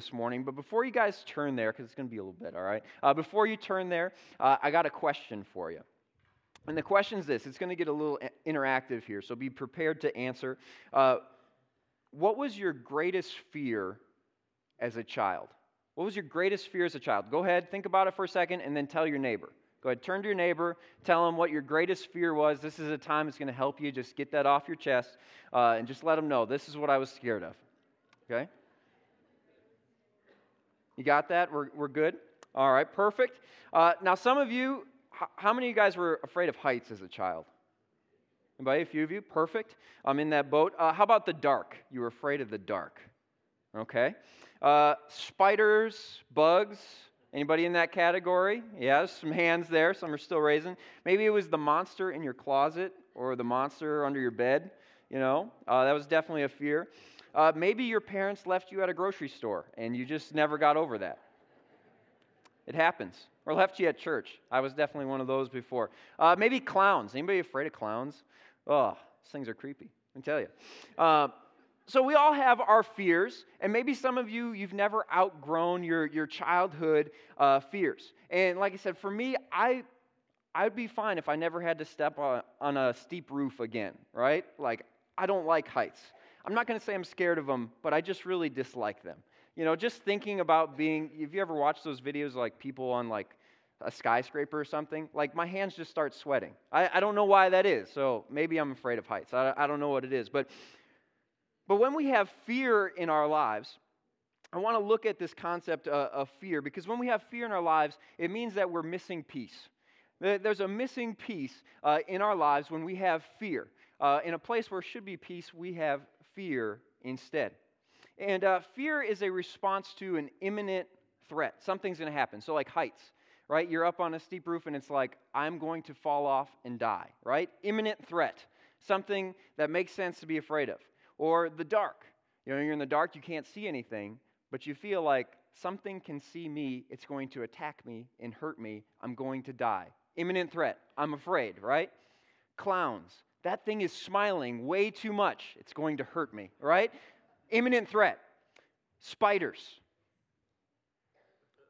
this morning, but before you guys turn there, because it's going to be a little bit, all right? Uh, before you turn there, uh, I got a question for you. And the question is this it's going to get a little interactive here, so be prepared to answer. Uh, what was your greatest fear as a child? What was your greatest fear as a child? Go ahead, think about it for a second, and then tell your neighbor. Go ahead, turn to your neighbor, tell them what your greatest fear was. This is a time that's going to help you. Just get that off your chest uh, and just let them know this is what I was scared of. Okay? You got that? We're, we're good? All right, perfect. Uh, now, some of you, how many of you guys were afraid of heights as a child? Anybody? A few of you? Perfect. I'm in that boat. Uh, how about the dark? You were afraid of the dark. Okay. Uh, spiders, bugs, Anybody in that category? Yes, some hands there. Some are still raising. Maybe it was the monster in your closet or the monster under your bed. You know, uh, that was definitely a fear. Uh, maybe your parents left you at a grocery store and you just never got over that. It happens. Or left you at church. I was definitely one of those before. Uh, maybe clowns. Anybody afraid of clowns? Oh, these things are creepy. I tell you. Uh, so we all have our fears, and maybe some of you, you've never outgrown your, your childhood uh, fears. And like I said, for me, I, I'd be fine if I never had to step on, on a steep roof again, right? Like, I don't like heights. I'm not going to say I'm scared of them, but I just really dislike them. You know, just thinking about being, have you ever watched those videos like people on like a skyscraper or something? Like my hands just start sweating. I, I don't know why that is. So maybe I'm afraid of heights. I, I don't know what it is. But but when we have fear in our lives, I want to look at this concept uh, of fear because when we have fear in our lives, it means that we're missing peace. There's a missing piece uh, in our lives when we have fear. Uh, in a place where should be peace, we have fear instead. And uh, fear is a response to an imminent threat. Something's going to happen. So, like heights, right? You're up on a steep roof and it's like, I'm going to fall off and die, right? Imminent threat. Something that makes sense to be afraid of. Or the dark. You know, you're in the dark, you can't see anything, but you feel like something can see me, it's going to attack me and hurt me, I'm going to die. Imminent threat, I'm afraid, right? Clowns, that thing is smiling way too much, it's going to hurt me, right? Imminent threat. Spiders,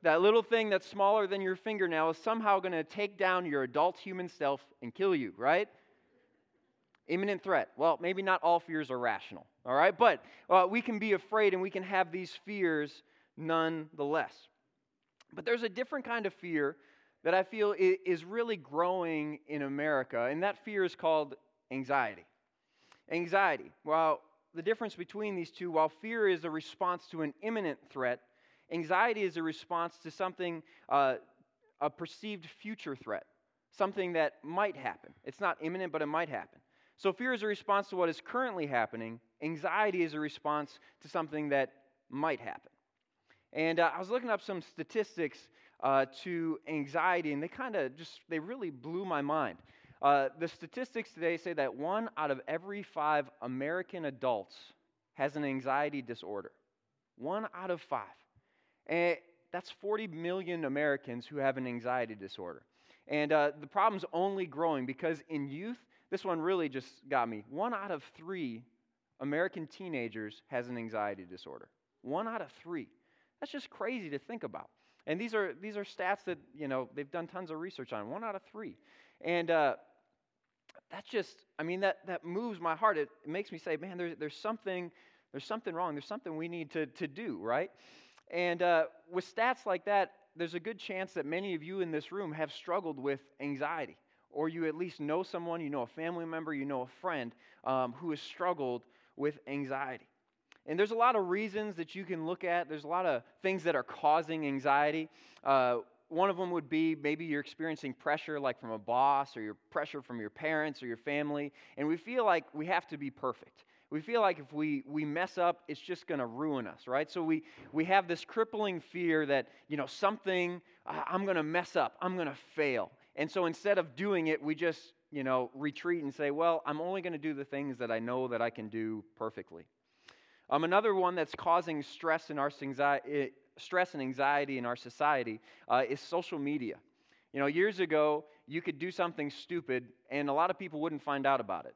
that little thing that's smaller than your fingernail is somehow going to take down your adult human self and kill you, right? Imminent threat. Well, maybe not all fears are rational, all right? But uh, we can be afraid and we can have these fears nonetheless. But there's a different kind of fear that I feel is really growing in America, and that fear is called anxiety. Anxiety. Well, the difference between these two, while fear is a response to an imminent threat, anxiety is a response to something, uh, a perceived future threat, something that might happen. It's not imminent, but it might happen. So, fear is a response to what is currently happening, anxiety is a response to something that might happen. And uh, I was looking up some statistics uh, to anxiety, and they kind of just, they really blew my mind. Uh, the statistics today say that one out of every five American adults has an anxiety disorder. One out of five. And that's 40 million Americans who have an anxiety disorder. And uh, the problem's only growing because in youth, this one really just got me. One out of three American teenagers has an anxiety disorder. One out of three. That's just crazy to think about. And these are, these are stats that, you know, they've done tons of research on. One out of three. And uh, that's just, I mean, that, that moves my heart. It, it makes me say, man, there's, there's, something, there's something wrong. There's something we need to, to do, right? And uh, with stats like that, there's a good chance that many of you in this room have struggled with anxiety or you at least know someone, you know a family member, you know a friend um, who has struggled with anxiety. And there's a lot of reasons that you can look at. There's a lot of things that are causing anxiety. Uh, one of them would be maybe you're experiencing pressure, like from a boss, or your pressure from your parents or your family, and we feel like we have to be perfect. We feel like if we, we mess up, it's just going to ruin us, right? So we, we have this crippling fear that, you know, something, I'm going to mess up, I'm going to fail. And so instead of doing it, we just, you know, retreat and say, well, I'm only going to do the things that I know that I can do perfectly. Um, another one that's causing stress, in our, stress and anxiety in our society uh, is social media. You know, years ago, you could do something stupid and a lot of people wouldn't find out about it.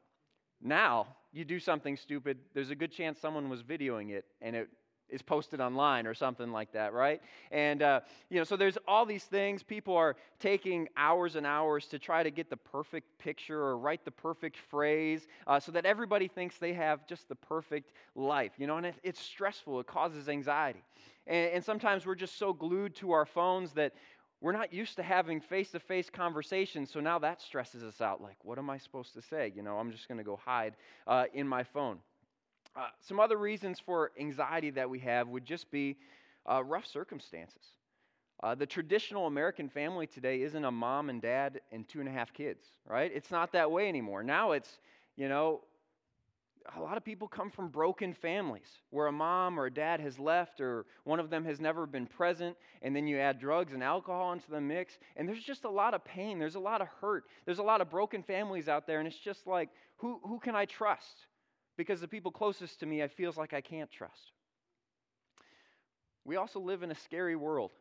Now, you do something stupid, there's a good chance someone was videoing it and it is posted online or something like that, right? And, uh, you know, so there's all these things. People are taking hours and hours to try to get the perfect picture or write the perfect phrase uh, so that everybody thinks they have just the perfect life, you know, and it, it's stressful. It causes anxiety. And, and sometimes we're just so glued to our phones that we're not used to having face to face conversations, so now that stresses us out. Like, what am I supposed to say? You know, I'm just going to go hide uh, in my phone. Uh, some other reasons for anxiety that we have would just be uh, rough circumstances. Uh, the traditional American family today isn't a mom and dad and two and a half kids, right? It's not that way anymore. Now it's, you know, a lot of people come from broken families where a mom or a dad has left or one of them has never been present, and then you add drugs and alcohol into the mix, and there's just a lot of pain. There's a lot of hurt. There's a lot of broken families out there, and it's just like, who, who can I trust? because the people closest to me I feels like I can't trust. We also live in a scary world.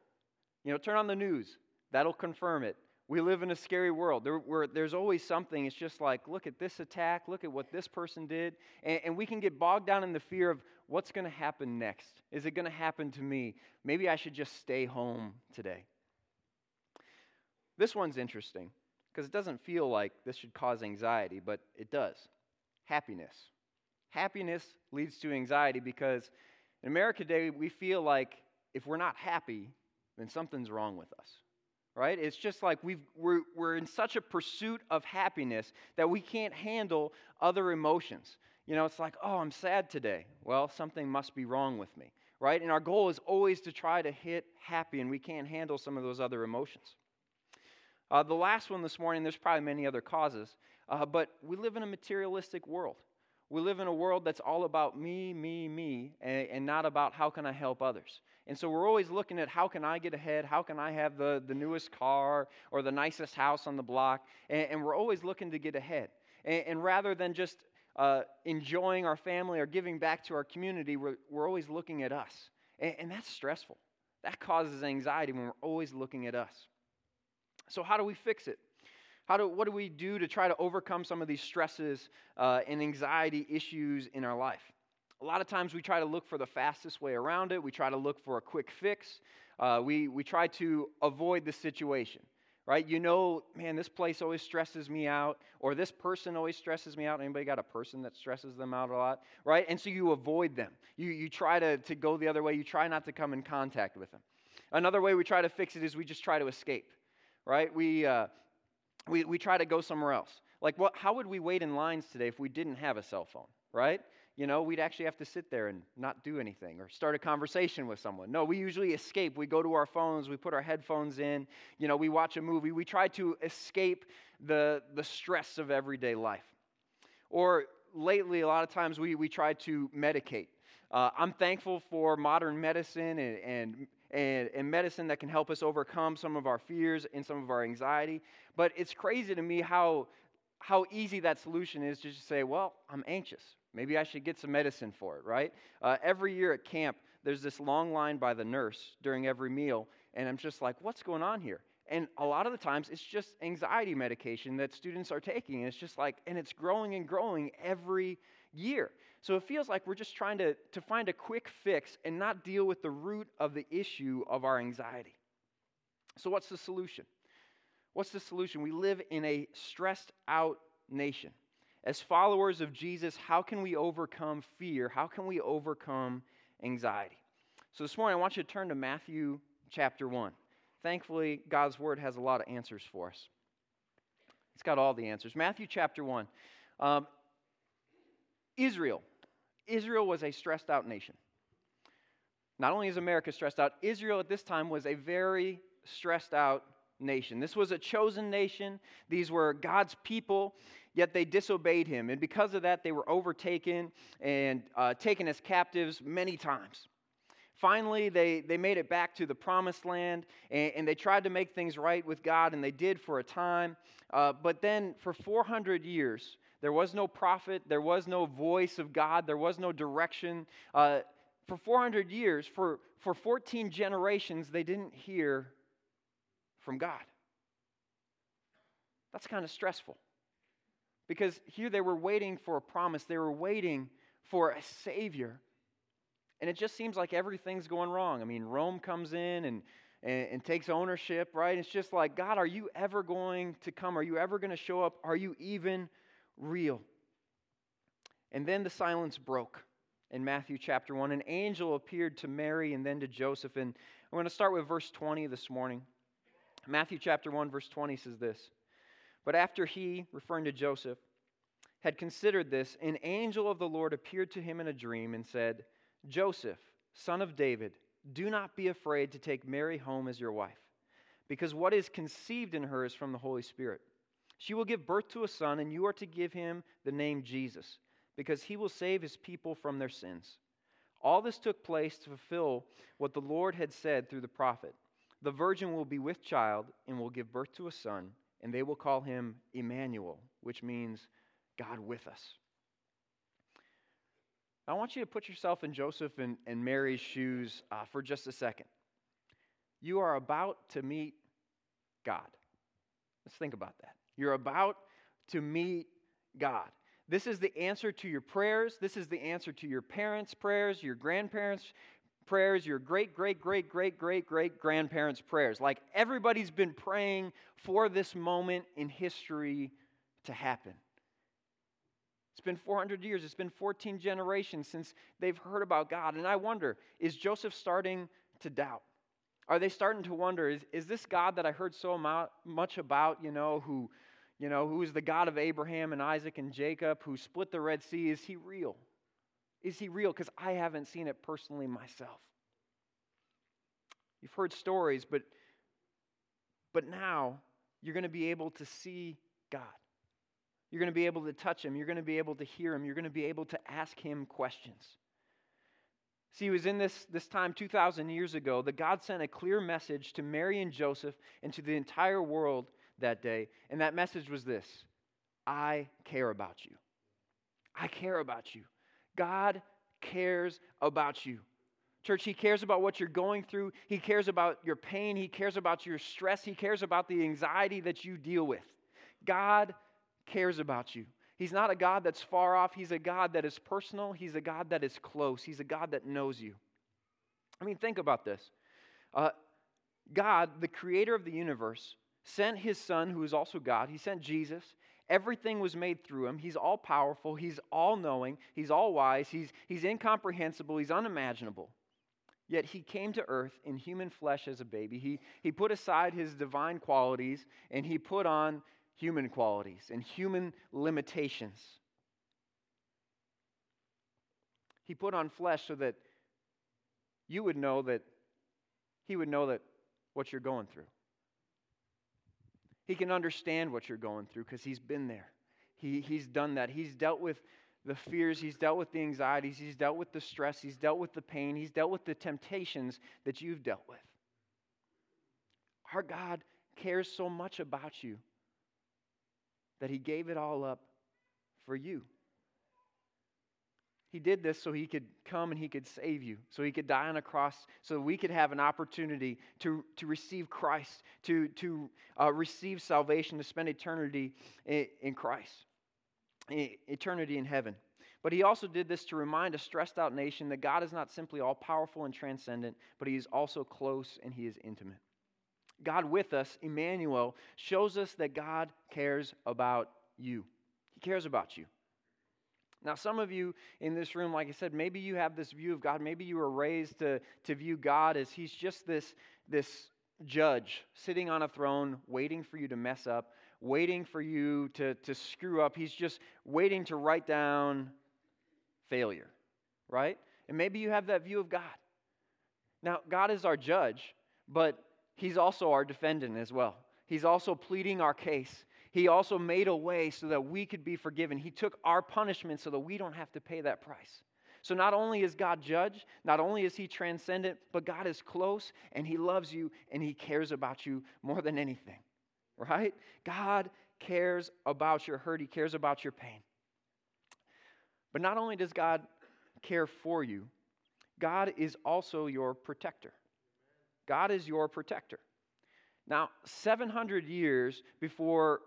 You know, turn on the news, that'll confirm it. We live in a scary world. There, there's always something. It's just like, look at this attack, look at what this person did. And, and we can get bogged down in the fear of what's going to happen next. Is it going to happen to me? Maybe I should just stay home today. This one's interesting because it doesn't feel like this should cause anxiety, but it does. Happiness. Happiness leads to anxiety because in America today, we feel like if we're not happy, then something's wrong with us. Right? It's just like we've, we're, we're in such a pursuit of happiness that we can't handle other emotions. You know, it's like, oh, I'm sad today. Well, something must be wrong with me. Right? And our goal is always to try to hit happy, and we can't handle some of those other emotions. Uh, the last one this morning, there's probably many other causes, uh, but we live in a materialistic world. We live in a world that's all about me, me, me, and, and, not about how can I help others. And so we're always looking at how can I get ahead? How can I have the, the newest car or the nicest house on the block? And, and we're always looking to get ahead. And, and rather than just uh, enjoying our family or giving back to our community, we're, we're always looking at us. And, and that's stressful. That causes anxiety when we're always looking at us. So, how do we fix it? How do, what do we do to try to overcome some of these stresses uh, and anxiety issues in our life? A lot of times we try to look for the fastest way around it. We try to look for a quick fix. Uh, we, we try to avoid the situation, right? You know, man, this place always stresses me out, or this person always stresses me out. Anybody got a person that stresses them out a lot, right? And so you avoid them. You, you try to, to go the other way. You try not to come in contact with them. Another way we try to fix it is we just try to escape, right? We, uh, we, we try to go somewhere else. Like, what, how would we wait in lines today if we didn't have a cell phone, right? You know, we'd actually have to sit there and not do anything or start a conversation with someone. No, we usually escape. We go to our phones, we put our headphones in, you know, we watch a movie. We try to escape the, the stress of everyday life. Or lately, a lot of times we, we try to medicate. Uh, I'm thankful for modern medicine and, and and, and medicine that can help us overcome some of our fears and some of our anxiety. But it's crazy to me how, how easy that solution is to just say, well, I'm anxious. Maybe I should get some medicine for it, right? Uh, every year at camp, there's this long line by the nurse during every meal, and I'm just like, what's going on here? And a lot of the times, it's just anxiety medication that students are taking. And it's just like, and it's growing and growing every year. So it feels like we're just trying to, to find a quick fix and not deal with the root of the issue of our anxiety. So, what's the solution? What's the solution? We live in a stressed out nation. As followers of Jesus, how can we overcome fear? How can we overcome anxiety? So, this morning, I want you to turn to Matthew chapter 1. Thankfully, God's word has a lot of answers for us. It's got all the answers. Matthew chapter 1. Um, Israel Israel was a stressed out nation. Not only is America stressed out, Israel at this time was a very stressed out nation. This was a chosen nation. These were God's people, yet they disobeyed him. And because of that, they were overtaken and uh, taken as captives many times. Finally, they, they made it back to the promised land and, and they tried to make things right with God, and they did for a time. Uh, but then, for 400 years, there was no prophet, there was no voice of God, there was no direction. Uh, for 400 years, for, for 14 generations, they didn't hear from God. That's kind of stressful. Because here they were waiting for a promise, they were waiting for a Savior. And it just seems like everything's going wrong. I mean, Rome comes in and, and, and takes ownership, right? It's just like, God, are you ever going to come? Are you ever going to show up? Are you even real? And then the silence broke in Matthew chapter 1. An angel appeared to Mary and then to Joseph. And I'm going to start with verse 20 this morning. Matthew chapter 1, verse 20 says this But after he, referring to Joseph, had considered this, an angel of the Lord appeared to him in a dream and said, Joseph, son of David, do not be afraid to take Mary home as your wife, because what is conceived in her is from the Holy Spirit. She will give birth to a son, and you are to give him the name Jesus, because he will save his people from their sins. All this took place to fulfill what the Lord had said through the prophet The virgin will be with child and will give birth to a son, and they will call him Emmanuel, which means God with us. I want you to put yourself in Joseph and, and Mary's shoes uh, for just a second. You are about to meet God. Let's think about that. You're about to meet God. This is the answer to your prayers. This is the answer to your parents' prayers, your grandparents' prayers, your great, great, great, great, great, great grandparents' prayers. Like everybody's been praying for this moment in history to happen. It's been 400 years, it's been 14 generations since they've heard about God. And I wonder, is Joseph starting to doubt? Are they starting to wonder, is, is this God that I heard so much about, you know, who, you know, who is the God of Abraham and Isaac and Jacob, who split the Red Sea, is he real? Is he real? Because I haven't seen it personally myself. You've heard stories, but, but now you're going to be able to see God. You're going to be able to touch him. You're going to be able to hear him. You're going to be able to ask him questions. See, it was in this, this time 2,000 years ago that God sent a clear message to Mary and Joseph and to the entire world that day. And that message was this I care about you. I care about you. God cares about you. Church, He cares about what you're going through. He cares about your pain. He cares about your stress. He cares about the anxiety that you deal with. God cares about you. He's not a God that's far off. He's a God that is personal. He's a God that is close. He's a God that knows you. I mean, think about this. Uh, God, the creator of the universe, sent his son, who is also God. He sent Jesus. Everything was made through him. He's all powerful. He's all knowing. He's all wise. He's, he's incomprehensible. He's unimaginable. Yet he came to earth in human flesh as a baby. He, he put aside his divine qualities and he put on human qualities and human limitations. He put on flesh so that you would know that he would know that what you're going through. He can understand what you're going through because he's been there. He, he's done that. He's dealt with the fears, he's dealt with the anxieties, he's dealt with the stress, he's dealt with the pain, he's dealt with the temptations that you've dealt with. Our God cares so much about you that he gave it all up for you. He did this so he could come and he could save you, so he could die on a cross, so we could have an opportunity to, to receive Christ, to, to uh, receive salvation, to spend eternity in, in Christ, eternity in heaven. But he also did this to remind a stressed out nation that God is not simply all powerful and transcendent, but he is also close and he is intimate. God with us, Emmanuel, shows us that God cares about you. He cares about you. Now, some of you in this room, like I said, maybe you have this view of God. Maybe you were raised to, to view God as He's just this, this judge sitting on a throne, waiting for you to mess up, waiting for you to, to screw up. He's just waiting to write down failure, right? And maybe you have that view of God. Now, God is our judge, but He's also our defendant as well. He's also pleading our case. He also made a way so that we could be forgiven. He took our punishment so that we don't have to pay that price. So not only is God judge, not only is He transcendent, but God is close and He loves you and He cares about you more than anything, right? God cares about your hurt, He cares about your pain. But not only does God care for you, God is also your protector. God is your protector. Now, 700 years before,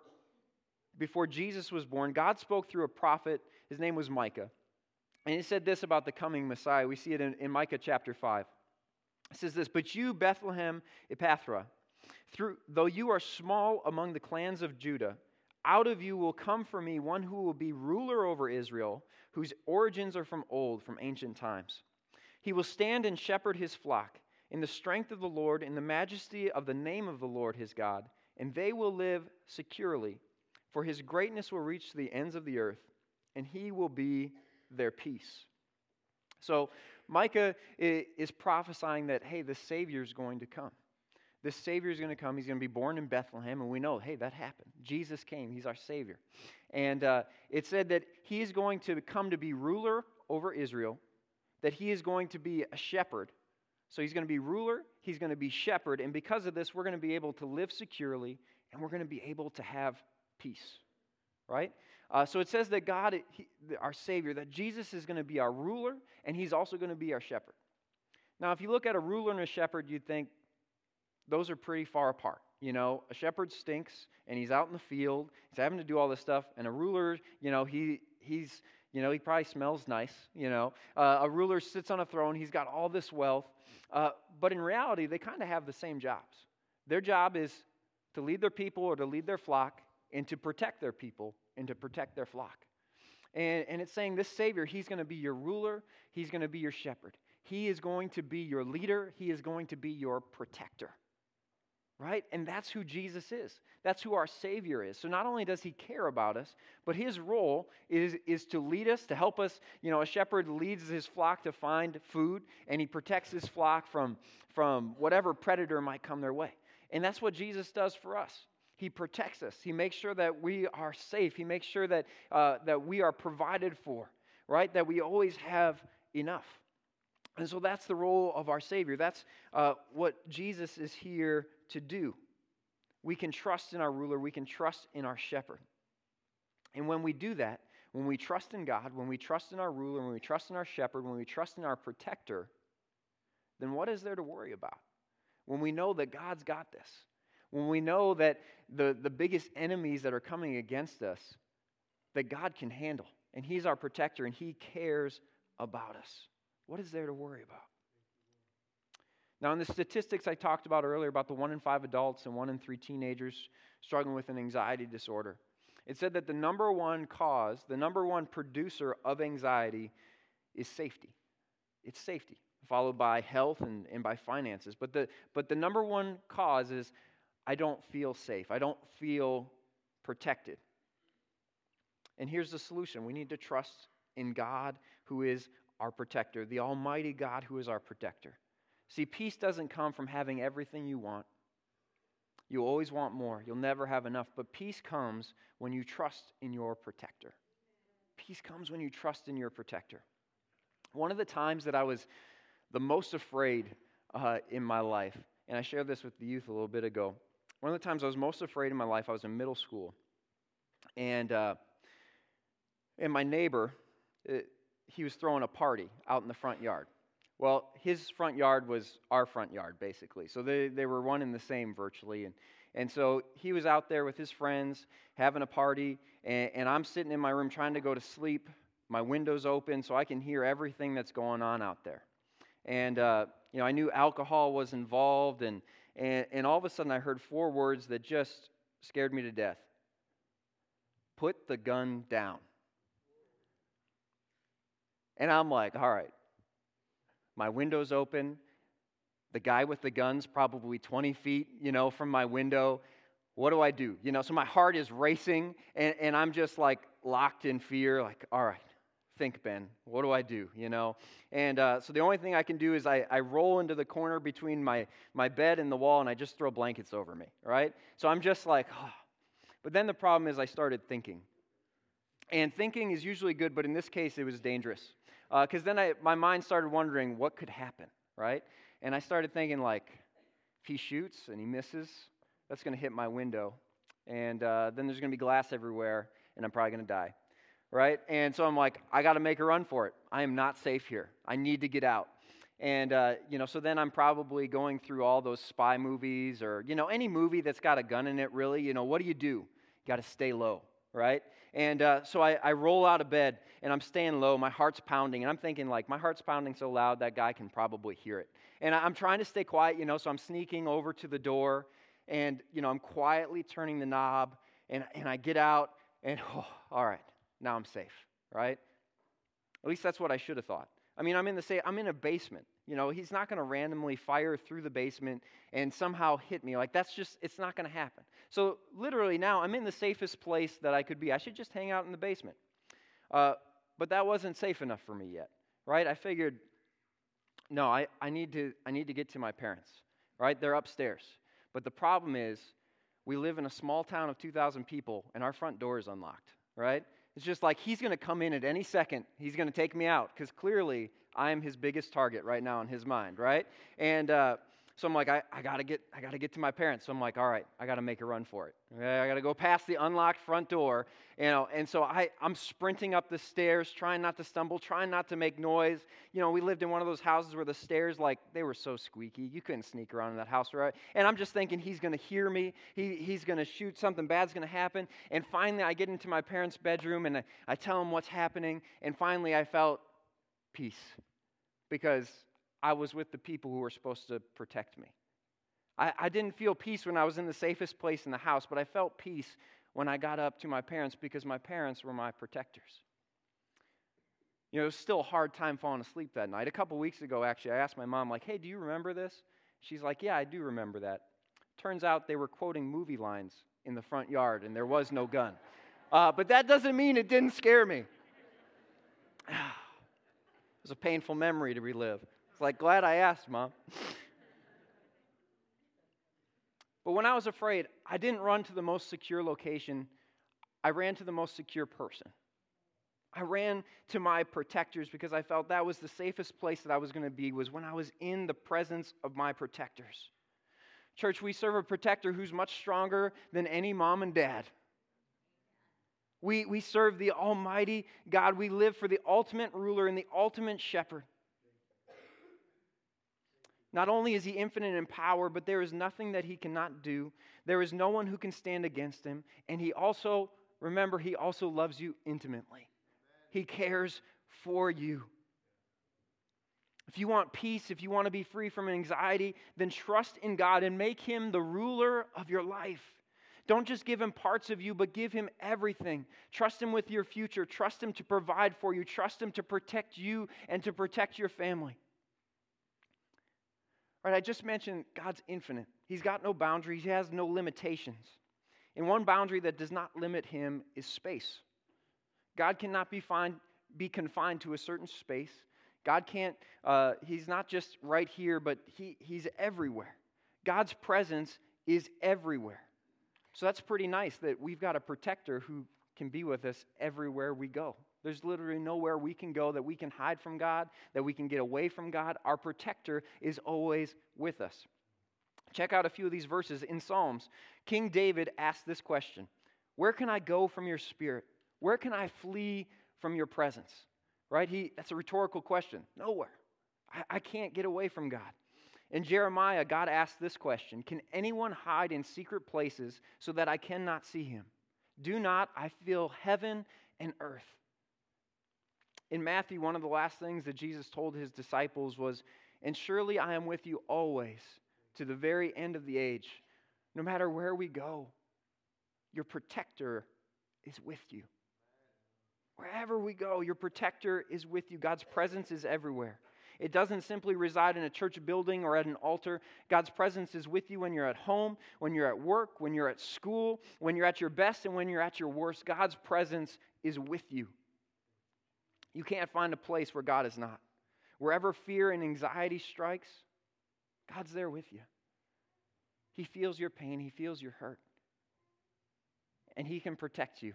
before Jesus was born, God spoke through a prophet. His name was Micah. And he said this about the coming Messiah. We see it in, in Micah chapter 5. It says this But you, Bethlehem Ephrathah, through, though you are small among the clans of Judah, out of you will come for me one who will be ruler over Israel, whose origins are from old, from ancient times. He will stand and shepherd his flock in the strength of the Lord, in the majesty of the name of the Lord his God, and they will live securely, for his greatness will reach to the ends of the earth, and he will be their peace. So, Micah is prophesying that, hey, the Savior is going to come. The Savior is going to come. He's going to be born in Bethlehem, and we know, hey, that happened. Jesus came. He's our Savior. And uh, it said that he is going to come to be ruler over Israel, that he is going to be a shepherd. So he's going to be ruler, he's going to be shepherd, and because of this, we're going to be able to live securely, and we're going to be able to have peace. Right? Uh, so it says that God, he, our Savior, that Jesus is going to be our ruler, and he's also going to be our shepherd. Now, if you look at a ruler and a shepherd, you'd think those are pretty far apart. You know, a shepherd stinks and he's out in the field, he's having to do all this stuff, and a ruler, you know, he, he's, you know, he probably smells nice, you know. Uh, a ruler sits on a throne, he's got all this wealth, uh, but in reality, they kind of have the same jobs. Their job is to lead their people or to lead their flock and to protect their people and to protect their flock. And, and it's saying this Savior, He's going to be your ruler, He's going to be your shepherd. He is going to be your leader, He is going to be your protector. Right? And that's who Jesus is. That's who our Savior is. So not only does He care about us, but His role is, is to lead us, to help us. You know, a shepherd leads his flock to find food, and he protects his flock from, from whatever predator might come their way. And that's what Jesus does for us. He protects us. He makes sure that we are safe. He makes sure that, uh, that we are provided for, right? That we always have enough. And so that's the role of our Savior. That's uh, what Jesus is here to do. We can trust in our ruler, we can trust in our shepherd. And when we do that, when we trust in God, when we trust in our ruler, when we trust in our shepherd, when we trust in our protector, then what is there to worry about? When we know that God's got this, when we know that the, the biggest enemies that are coming against us, that God can handle, and He's our protector, and He cares about us. What is there to worry about? Now, in the statistics I talked about earlier about the one in five adults and one in three teenagers struggling with an anxiety disorder, it said that the number one cause, the number one producer of anxiety is safety. It's safety, followed by health and, and by finances. But the, but the number one cause is I don't feel safe. I don't feel protected. And here's the solution we need to trust in God, who is our protector, the Almighty God, who is our protector. See, peace doesn't come from having everything you want. You always want more. You'll never have enough. But peace comes when you trust in your protector. Peace comes when you trust in your protector. One of the times that I was the most afraid uh, in my life, and I shared this with the youth a little bit ago, one of the times I was most afraid in my life, I was in middle school. And, uh, and my neighbor, it, uh, he was throwing a party out in the front yard. Well, his front yard was our front yard, basically. So they, they were one and the same virtually. And, and so he was out there with his friends having a party, and, and I'm sitting in my room trying to go to sleep. My window's open so I can hear everything that's going on out there. And, uh, you know, I knew alcohol was involved, and, and, and all of a sudden, I heard four words that just scared me to death Put the gun down. And I'm like, all right, my window's open. The guy with the gun's probably 20 feet, you know, from my window. What do I do? You know, so my heart is racing, and, and I'm just like locked in fear, like, all right, think, Ben? What do I do? You know? And uh, so the only thing I can do is I, I roll into the corner between my, my bed and the wall and I just throw blankets over me, right? So I'm just like, oh. But then the problem is I started thinking. And thinking is usually good, but in this case it was dangerous. Because uh, then I, my mind started wondering what could happen, right? And I started thinking, like, if he shoots and he misses, that's going to hit my window. And uh, then there's going to be glass everywhere, and I'm probably going to die right? And so I'm like, I got to make a run for it. I am not safe here. I need to get out. And, uh, you know, so then I'm probably going through all those spy movies or, you know, any movie that's got a gun in it, really. You know, what do you do? You got to stay low, right? And uh, so I, I roll out of bed and I'm staying low. My heart's pounding. And I'm thinking, like, my heart's pounding so loud that guy can probably hear it. And I'm trying to stay quiet, you know, so I'm sneaking over to the door and, you know, I'm quietly turning the knob and, and I get out and, oh, all right, now I'm safe, right? At least that's what I should have thought. I mean, I'm in the I'm in a basement. You know, he's not going to randomly fire through the basement and somehow hit me. Like that's just it's not going to happen. So literally now I'm in the safest place that I could be. I should just hang out in the basement. Uh, but that wasn't safe enough for me yet, right? I figured, no, I, I need to I need to get to my parents, right? They're upstairs. But the problem is, we live in a small town of 2,000 people, and our front door is unlocked, right? It's just like he's going to come in at any second. He's going to take me out because clearly I am his biggest target right now in his mind, right? And uh, so I'm like, I, I gotta get, I gotta get to my parents. So I'm like, all right, I gotta make a run for it. I gotta go past the unlocked front door, you know. And so I, I'm sprinting up the stairs, trying not to stumble, trying not to make noise. You know, we lived in one of those houses where the stairs, like, they were so squeaky, you couldn't sneak around in that house, right? And I'm just thinking he's gonna hear me, he, he's gonna shoot, something bad's gonna happen. And finally, I get into my parents' bedroom and I, I tell them what's happening. And finally, I felt peace because I was with the people who were supposed to protect me. I, I didn't feel peace when I was in the safest place in the house, but I felt peace when I got up to my parents because my parents were my protectors. You know, it was still a hard time falling asleep that night. A couple weeks ago, actually, I asked my mom, like, hey, do you remember this? She's like, yeah, I do remember that. Turns out they were quoting movie lines in the front yard, and there was no gun. Uh, but that doesn't mean it didn't scare me. Was a painful memory to relive. It's like, glad I asked, Mom. but when I was afraid, I didn't run to the most secure location, I ran to the most secure person. I ran to my protectors because I felt that was the safest place that I was going to be was when I was in the presence of my protectors. Church, we serve a protector who's much stronger than any mom and dad. We, we serve the Almighty God. We live for the ultimate ruler and the ultimate shepherd. Not only is he infinite in power, but there is nothing that he cannot do. There is no one who can stand against him. And he also, remember, he also loves you intimately. He cares for you. If you want peace, if you want to be free from anxiety, then trust in God and make him the ruler of your life. Don't just give him parts of you, but give him everything. Trust him with your future. Trust him to provide for you. Trust him to protect you and to protect your family. Right, I just mentioned God's infinite. He's got no boundaries, He has no limitations. And one boundary that does not limit Him is space. God cannot be, find, be confined to a certain space. God can't, uh, He's not just right here, but he, He's everywhere. God's presence is everywhere. So that's pretty nice that we've got a protector who can be with us everywhere we go. There's literally nowhere we can go that we can hide from God, that we can get away from God. Our protector is always with us. Check out a few of these verses in Psalms. King David asked this question Where can I go from your spirit? Where can I flee from your presence? Right? He, that's a rhetorical question. Nowhere. I, I can't get away from God. In Jeremiah, God asked this question Can anyone hide in secret places so that I cannot see him? Do not I feel heaven and earth? In Matthew, one of the last things that Jesus told his disciples was, And surely I am with you always to the very end of the age. No matter where we go, your protector is with you. Wherever we go, your protector is with you. God's presence is everywhere. It doesn't simply reside in a church building or at an altar. God's presence is with you when you're at home, when you're at work, when you're at school, when you're at your best, and when you're at your worst. God's presence is with you. You can't find a place where God is not. Wherever fear and anxiety strikes, God's there with you. He feels your pain, He feels your hurt, and He can protect you.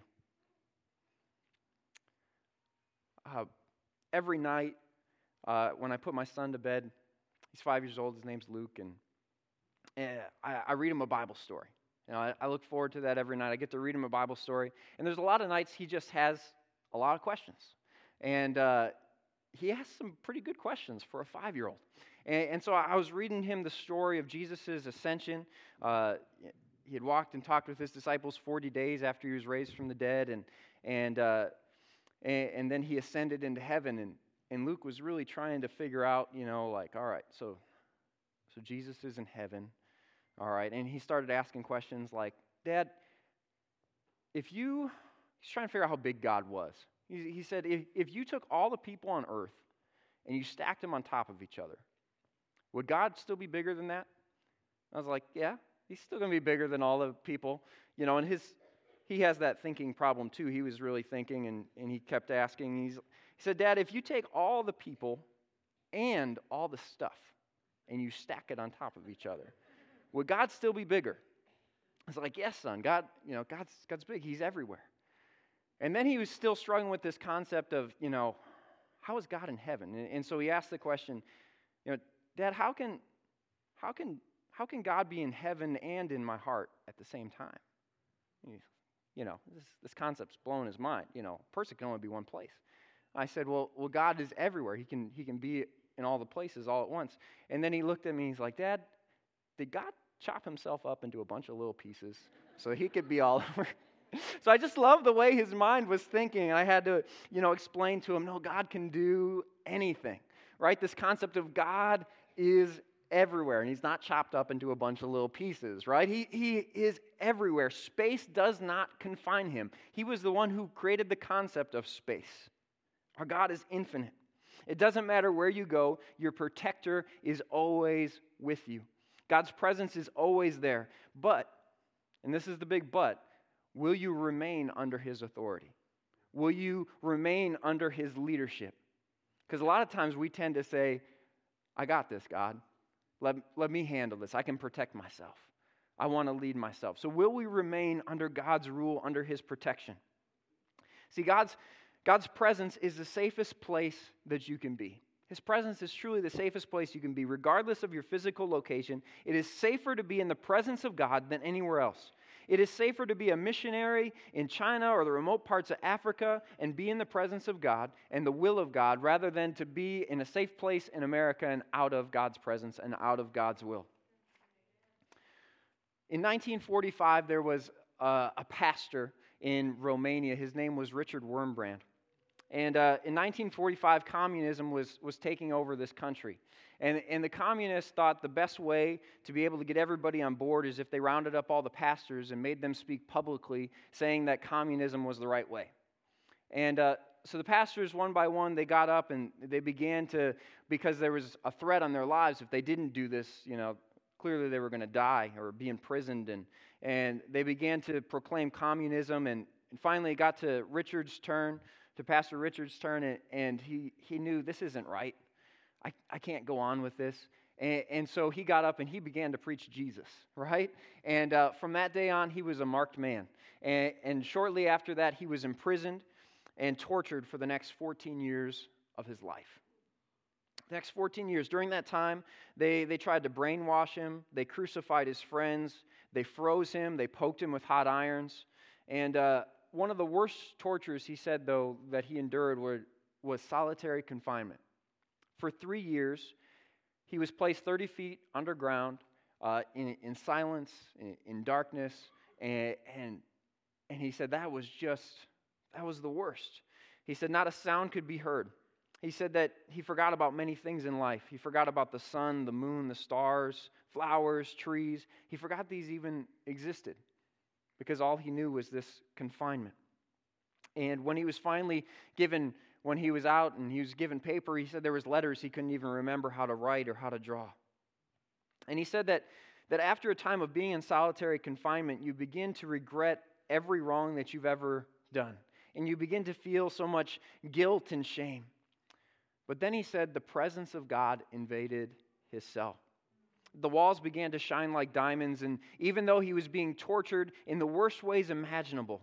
Uh, every night, uh, when I put my son to bed, he's five years old, his name's Luke, and, and I, I, read him a Bible story. You know, I, I look forward to that every night. I get to read him a Bible story, and there's a lot of nights he just has a lot of questions. And uh, he asked some pretty good questions for a five year old. And, and, so I was reading him the story of Jesus' ascension. Uh, he had walked and talked with his disciples 40 days after he was raised from the dead, and, and, uh, and, and then he ascended into heaven. And, and Luke was really trying to figure out, you know, like, all right, so, so Jesus is in heaven. All right. And he started asking questions like, Dad, if you, he's trying to figure out how big God was. He, he said, if, if you took all the people on earth and you stacked them on top of each other, would God still be bigger than that? I was like, yeah, he's still going to be bigger than all the people. You know, and his, he has that thinking problem too. He was really thinking and, and he kept asking. He's, he said, Dad, if you take all the people and all the stuff and you stack it on top of each other, would God still be bigger? I was like, yes, son. God, you know, God's, God's big. He's everywhere. And then he was still struggling with this concept of, you know, how is God in heaven? And, and so he asked the question, you know, Dad, how can, how can, how can God be in heaven and in my heart at the same time? You know, this, this concept's blown his mind. You know, a person can only be one place. I said, well, well, God is everywhere. He can, he can be in all the places all at once. And then he looked at me. He's like, Dad, did God chop himself up into a bunch of little pieces so he could be all over? so I just love the way his mind was thinking. I had to, you know, explain to him, no, God can do anything, right? This concept of God is everywhere and he's not chopped up into a bunch of little pieces, right? He, he is everywhere. Space does not confine him. He was the one who created the concept of space. Our God is infinite. It doesn't matter where you go, your protector is always with you. God's presence is always there. But, and this is the big but, will you remain under his authority? Will you remain under his leadership? Because a lot of times we tend to say, I got this, God. Let, let me handle this. I can protect myself. I want to lead myself. So, will we remain under God's rule, under his protection? See, God's, God's presence is the safest place that you can be. His presence is truly the safest place you can be, regardless of your physical location. It is safer to be in the presence of God than anywhere else. It is safer to be a missionary in China or the remote parts of Africa and be in the presence of God and the will of God rather than to be in a safe place in America and out of God's presence and out of God's will. In 1945, there was a, a pastor in Romania. His name was Richard Wurmbrand. And uh, in 1945, communism was, was taking over this country. And, and the communists thought the best way to be able to get everybody on board is if they rounded up all the pastors and made them speak publicly, saying that communism was the right way. And uh, so the pastors, one by one, they got up and they began to, because there was a threat on their lives, if they didn't do this, you know, clearly they were going to die or be imprisoned. And, and they began to proclaim communism. And, and finally, it got to Richard's turn to Pastor Richard's turn, and, he, he knew this isn't right. I, I can't go on with this. And, and so he got up and he began to preach Jesus, right? And uh, from that day on, he was a marked man. And, and shortly after that, he was imprisoned and tortured for the next 14 years of his life. The next 14 years. During that time, they, they tried to brainwash him, they crucified his friends, they froze him, they poked him with hot irons. And uh, one of the worst tortures he said, though, that he endured were, was solitary confinement. For three years, he was placed 30 feet underground uh, in, in silence, in, in darkness, and, and, and he said that was just, that was the worst. He said not a sound could be heard. He said that he forgot about many things in life. He forgot about the sun, the moon, the stars, flowers, trees. He forgot these even existed because all he knew was this confinement. And when he was finally given, when he was out and he was given paper, he said there was letters he couldn't even remember how to write or how to draw. And he said that, that after a time of being in solitary confinement, you begin to regret every wrong that you've ever done. And you begin to feel so much guilt and shame. But then he said the presence of God invaded his cell the walls began to shine like diamonds, and even though he was being tortured in the worst ways imaginable,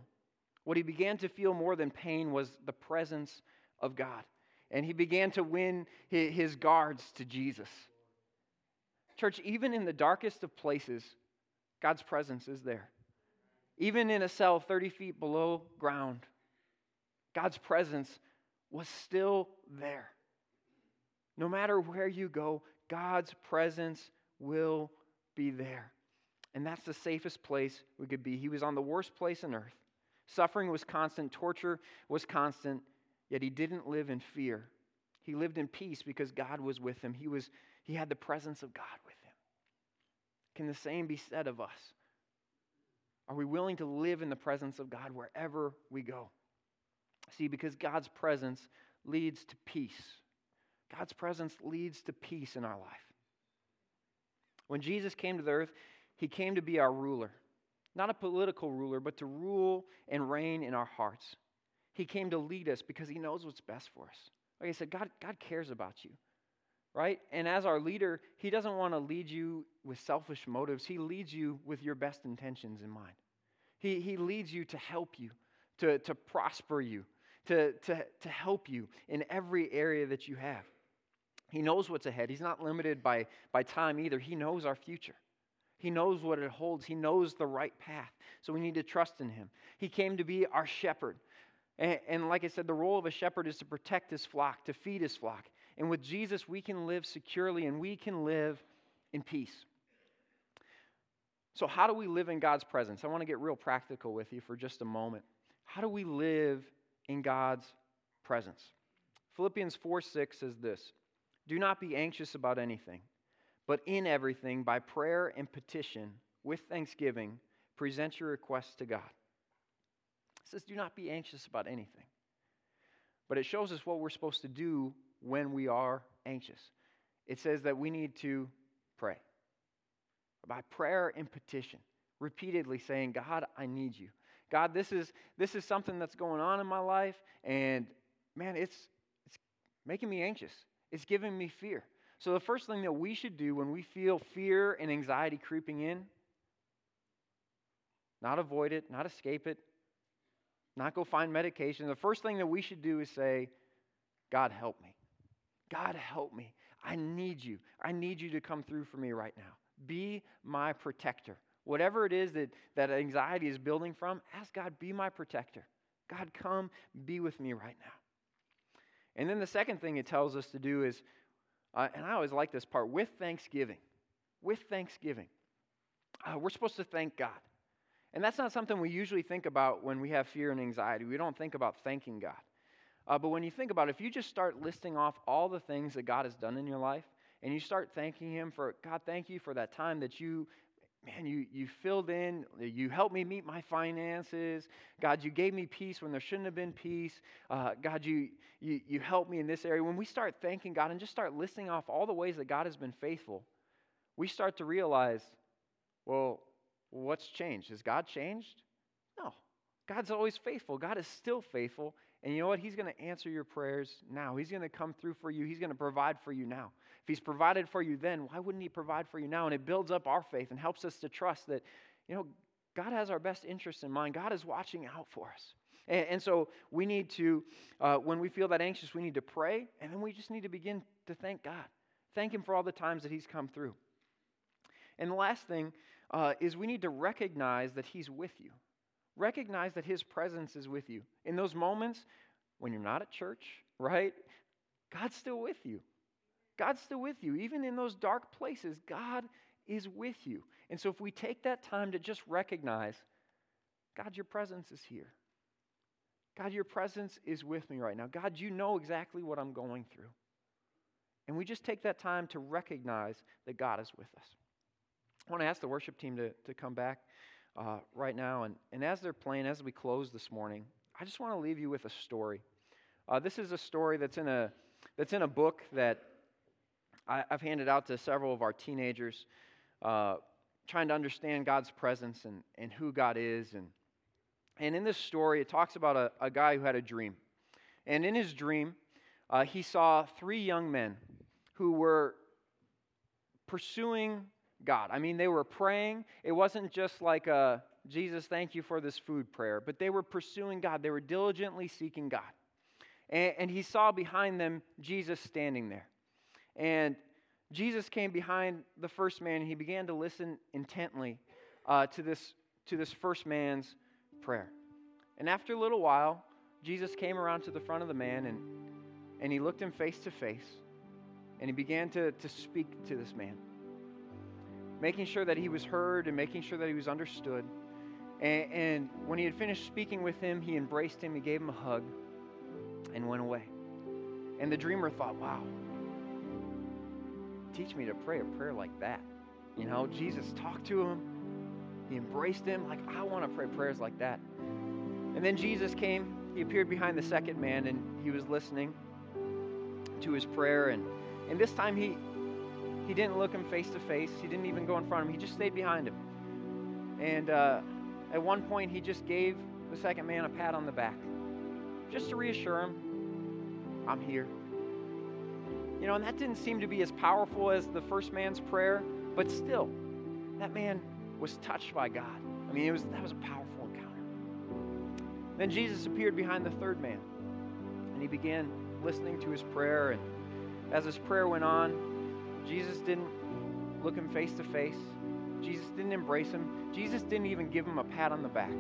what he began to feel more than pain was the presence of God. And he began to win his guards to Jesus. Church, even in the darkest of places, God's presence is there. Even in a cell 30 feet below ground, God's presence was still there. No matter where you go, God's presence will be there. And that's the safest place we could be. He was on the worst place on earth. Suffering was constant, torture was constant, yet he didn't live in fear. He lived in peace because God was with him. He, was, he had the presence of God with him. Can the same be said of us? Are we willing to live in the presence of God wherever we go? See, because God's presence leads to peace. God's presence leads to peace in our life. When Jesus came to the earth, he came to be our ruler. Not a political ruler, but to rule and reign in our hearts. He came to lead us because he knows what's best for us. Like I said, God, God cares about you, right? And as our leader, he doesn't want to lead you with selfish motives. He leads you with your best intentions in mind. He, he leads you to help you, to, to prosper you, to, to, to help you in every area that you have. He knows what's ahead. He's not limited by, by time either. He knows our future. He knows what it holds. He knows the right path. So we need to trust in him. He came to be our shepherd. And, and, like I said, the role of a shepherd is to protect his flock, to feed his flock. And with Jesus, we can live securely and we can live in peace. So, how do we live in God's presence? I want to get real practical with you for just a moment. How do we live in God's presence? Philippians 4 6 says this Do not be anxious about anything but in everything, by prayer and petition, with thanksgiving, present your requests to God. It says, Do not be anxious about anything. But it shows us what we're supposed to do when we are anxious. It says that we need to pray. By prayer and petition, repeatedly saying, God, I need you. God, this is, this is something that's going on in my life, and man, it's, it's making me anxious. It's giving me fear. So, the first thing that we should do when we feel fear and anxiety creeping in, not avoid it, not escape it, not go find medication. The first thing that we should do is say, God, help me. God, help me. I need you. I need you to come through for me right now. Be my protector. Whatever it is that, that anxiety is building from, ask God, be my protector. God, come be with me right now. And then the second thing it tells us to do is uh, and I always like this part with thanksgiving. With thanksgiving. Uh, we're supposed to thank God. And that's not something we usually think about when we have fear and anxiety. We don't think about thanking God. Uh, but when you think about it, if you just start listing off all the things that God has done in your life, and you start thanking Him for, God, thank you for that time that you man, you, you filled in, you helped me meet my finances. God, you gave me peace when there shouldn't have been peace. Uh, God, you, you, you helped me in this area. When we start thanking God and just start listing off all the ways that God has been faithful, we start to realize, well, what's changed? Has God changed? No. God's always faithful. God is still faithful. And you know what? He's going to answer your prayers now. He's going to come through for you. He's going to provide for you now. If He's provided for you then, why wouldn't He provide for you now? And it builds up our faith and helps us to trust that, you know, God has our best interests in mind. God is watching out for us. And, and so we need to, uh, when we feel that anxious, we need to pray, and then we just need to begin to thank God. Thank Him for all the times that He's come through. And the last thing uh, is we need to recognize that He's with you. Recognize that His presence is with you. In those moments when you're not at church, right? God's still with you. God's still with you. Even in those dark places, God is with you. And so if we take that time to just recognize, God, your presence is here. God, your presence is with me right now. God, you know exactly what I'm going through. And we just take that time to recognize that God is with us. I want to ask the worship team to, to come back uh, right now. And, and as they're playing, as we close this morning, I just want to leave you with a story. Uh, this is a story that's in a, that's in a book that I, have handed out to several of our teenagers, uh, trying to understand God's presence and, and who God is. And, and in this story, it talks about a, a guy who had a dream. And in his dream, uh, he saw three young men who were pursuing God. I mean, they were praying. It wasn't just like a Jesus, thank you for this food prayer, but they were pursuing God. They were diligently seeking God. And, and he saw behind them Jesus standing there. And Jesus came behind the first man and he began to listen intently uh, to, this, to this first man's prayer. And after a little while, Jesus came around to the front of the man and, and he looked him face to face and he began to, to speak to this man. making sure that he was heard and making sure that he was understood. And, and when he had finished speaking with him, he embraced him, he gave him a hug, and went away. And the dreamer thought, wow, teach me to pray a prayer like that. You know, Jesus talked to him, he embraced him. Like, I want to pray prayers like that. And then Jesus came, he appeared behind the second man, and he was listening to his prayer. And, and this time he, he didn't look him face to face, he didn't even go in front of him, he just stayed behind him. And uh, at one point, he just gave the second man a pat on the back, just to reassure him, I'm here. You know, and that didn't seem to be as powerful as the first man's prayer, but still, that man was touched by God. I mean, it was, that was a powerful encounter. Then Jesus appeared behind the third man, and he began listening to his prayer. And as his prayer went on, Jesus didn't look him face to face. Jesus didn't embrace him. Jesus didn't even give him a pat on the back.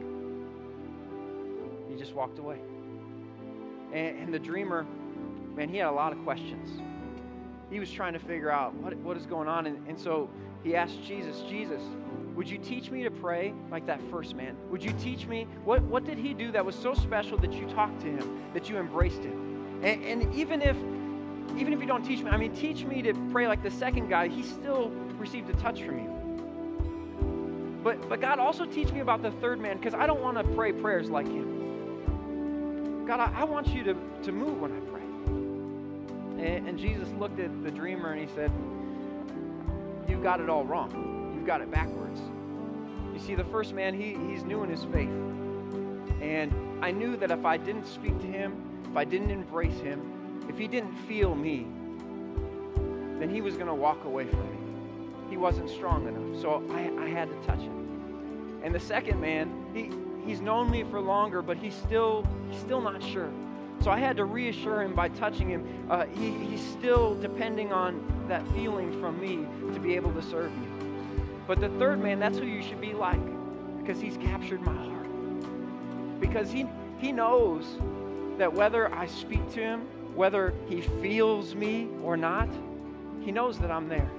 He just walked away. And, and the dreamer, man, he had a lot of questions. He was trying to figure out what, what is going on. And, and so he asked Jesus, Jesus, would you teach me to pray like that first man? Would you teach me? What, what did he do that was so special that you talked to him, that you embraced him? And, and even if even if you don't teach me, I mean, teach me to pray like the second guy, he still received a touch from you. But, but God, also teach me about the third man because I don't want to pray prayers like him. God, I, I, want you to, to move when I. And, Jesus looked at the dreamer and he said, You've got it all wrong. You've got it backwards. You see, the first man, he, he's new in his faith. And I knew that if I didn't speak to him, if I didn't embrace him, if he didn't feel me, then he was going to walk away from me he wasn't strong enough. So I, I had to touch him. And the second man, he, he's known me for longer, but he's still, he's still not sure. So I had to reassure him by touching him. Uh, he, he's still depending on that feeling from me to be able to serve me. But the third man, that's who you should be like because he's captured my heart. Because he, he knows that whether I speak to him, whether he feels me or not, he knows that I'm there.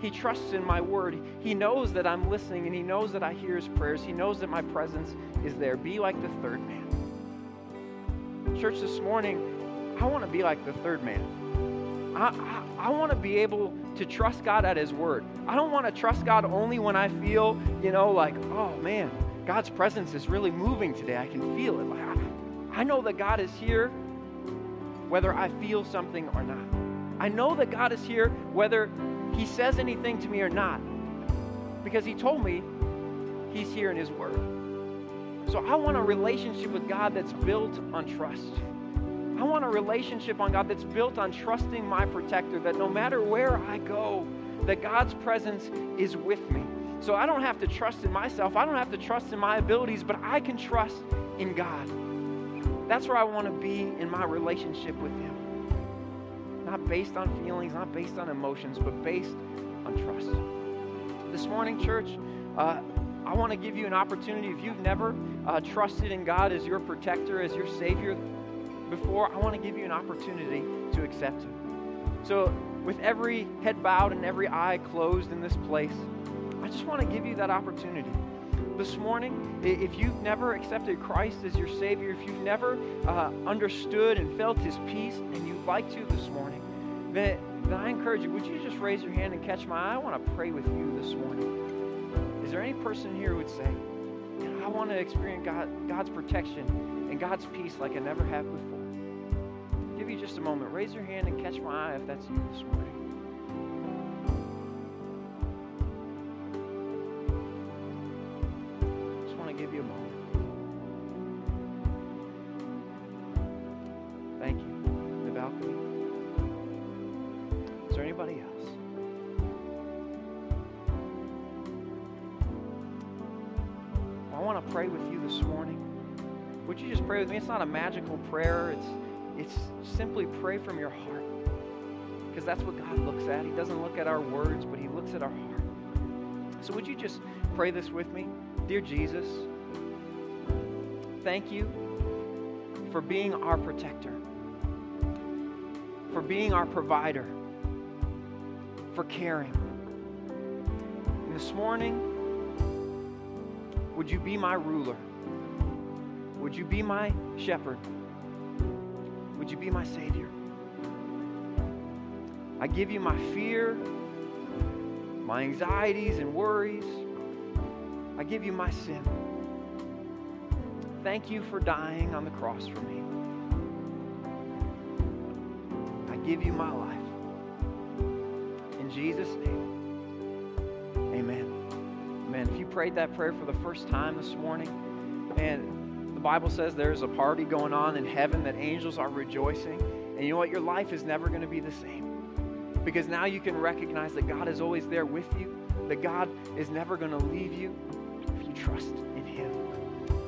He trusts in my word. He knows that I'm listening and he knows that I hear his prayers. He knows that my presence is there. Be like the third man. Church, this morning, I want to be like the third man. I, I, I want to be able to trust God at his word. I don't want to trust God only when I feel, you know, like, oh man, God's presence is really moving today. I can feel it. Like, I, I know that God is here whether I feel something or not. I know that God is here whether he says anything to me or not because he told me he's here in his word. So I want a relationship with God that's built on trust. I want a relationship on God that's built on trusting my protector, that no matter where I go, that God's presence is with me. So I don't have to trust in myself. I don't have to trust in my abilities, but I can trust in God. That's where I want to be in my relationship with Him not based on feelings, not based on emotions, but based on trust. This morning, church, uh, I want to give you an opportunity. If you've never uh, trusted in God as your protector, as your Savior before, I want to give you an opportunity to accept Him. So, with every head bowed and every eye closed in this place, I just want to give you that opportunity. This morning, if you've never accepted Christ as your Savior, if you've never uh, understood and felt His peace, and you'd like to this morning, then, then I encourage you, would you just raise your hand and catch my eye? I want to pray with you this morning. Is there any person here who would say, I want to experience God, God's protection and God's peace like I never have before? I'll give you just a moment. Raise your hand and catch my eye if that's you this morning. Just want to give you a moment. Want to pray with you this morning. Would you just pray with me? It's not a magical prayer. It's it's simply pray from your heart. Because that's what God looks at. He doesn't look at our words, but he looks at our heart. So would you just pray this with me? Dear Jesus, thank you for being our protector, for being our provider, for caring. And this morning, would you be my ruler? Would you be my shepherd? Would you be my Savior? I give you my fear, my anxieties and worries. I give you my sin. Thank you for dying on the cross for me. I give you my life. In Jesus' name, prayed that prayer for the first time this morning, man, the Bible says there's a party going on in heaven that angels are rejoicing. And you know what? Your life is never going to be the same. Because now you can recognize that God is always there with you, that God is never going to leave you if you trust in Him.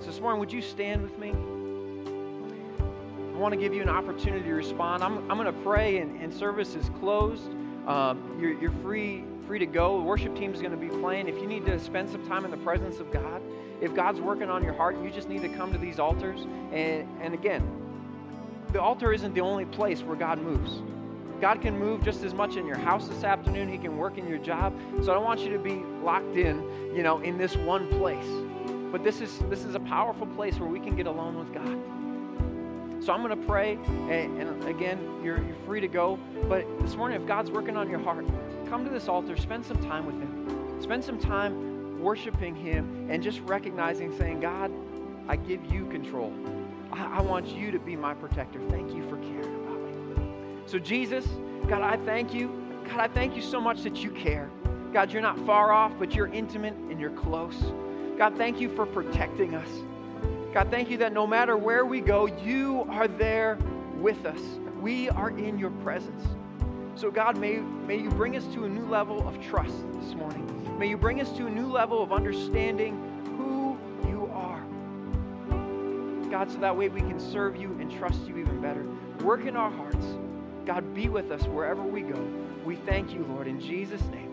So this morning, would you stand with me? I want to give you an opportunity to respond. I'm, I'm going to pray, and, and service is closed. Um, you're, you're free, free to go. The worship team is going to be playing. If you need to spend some time in the presence of God, if God's working on your heart, you just need to come to these altars. And, and again, the altar isn't the only place where God moves. God can move just as much in your house this afternoon. He can work in your job. So I don't want you to be locked in, you know, in this one place. But this is this is a powerful place where we can get alone with God. So I'm going to pray, and, and again, you're, you're free to go. But this morning, if God's working on your heart, come to this altar, spend some time with Him, spend some time worshiping Him, and just recognizing, saying, God, I give you control. I, I want you to be my protector. Thank you for caring about me. So, Jesus, God, I thank you. God, I thank you so much that you care. God, you're not far off, but you're intimate and you're close. God, thank you for protecting us. God, thank you that no matter where we go, you are there with us. We are in your presence. So, God, may, may you bring us to a new level of trust this morning. May you bring us to a new level of understanding who you are. God, so that way we can serve you and trust you even better. Work in our hearts. God, be with us wherever we go. We thank you, Lord, in Jesus' name.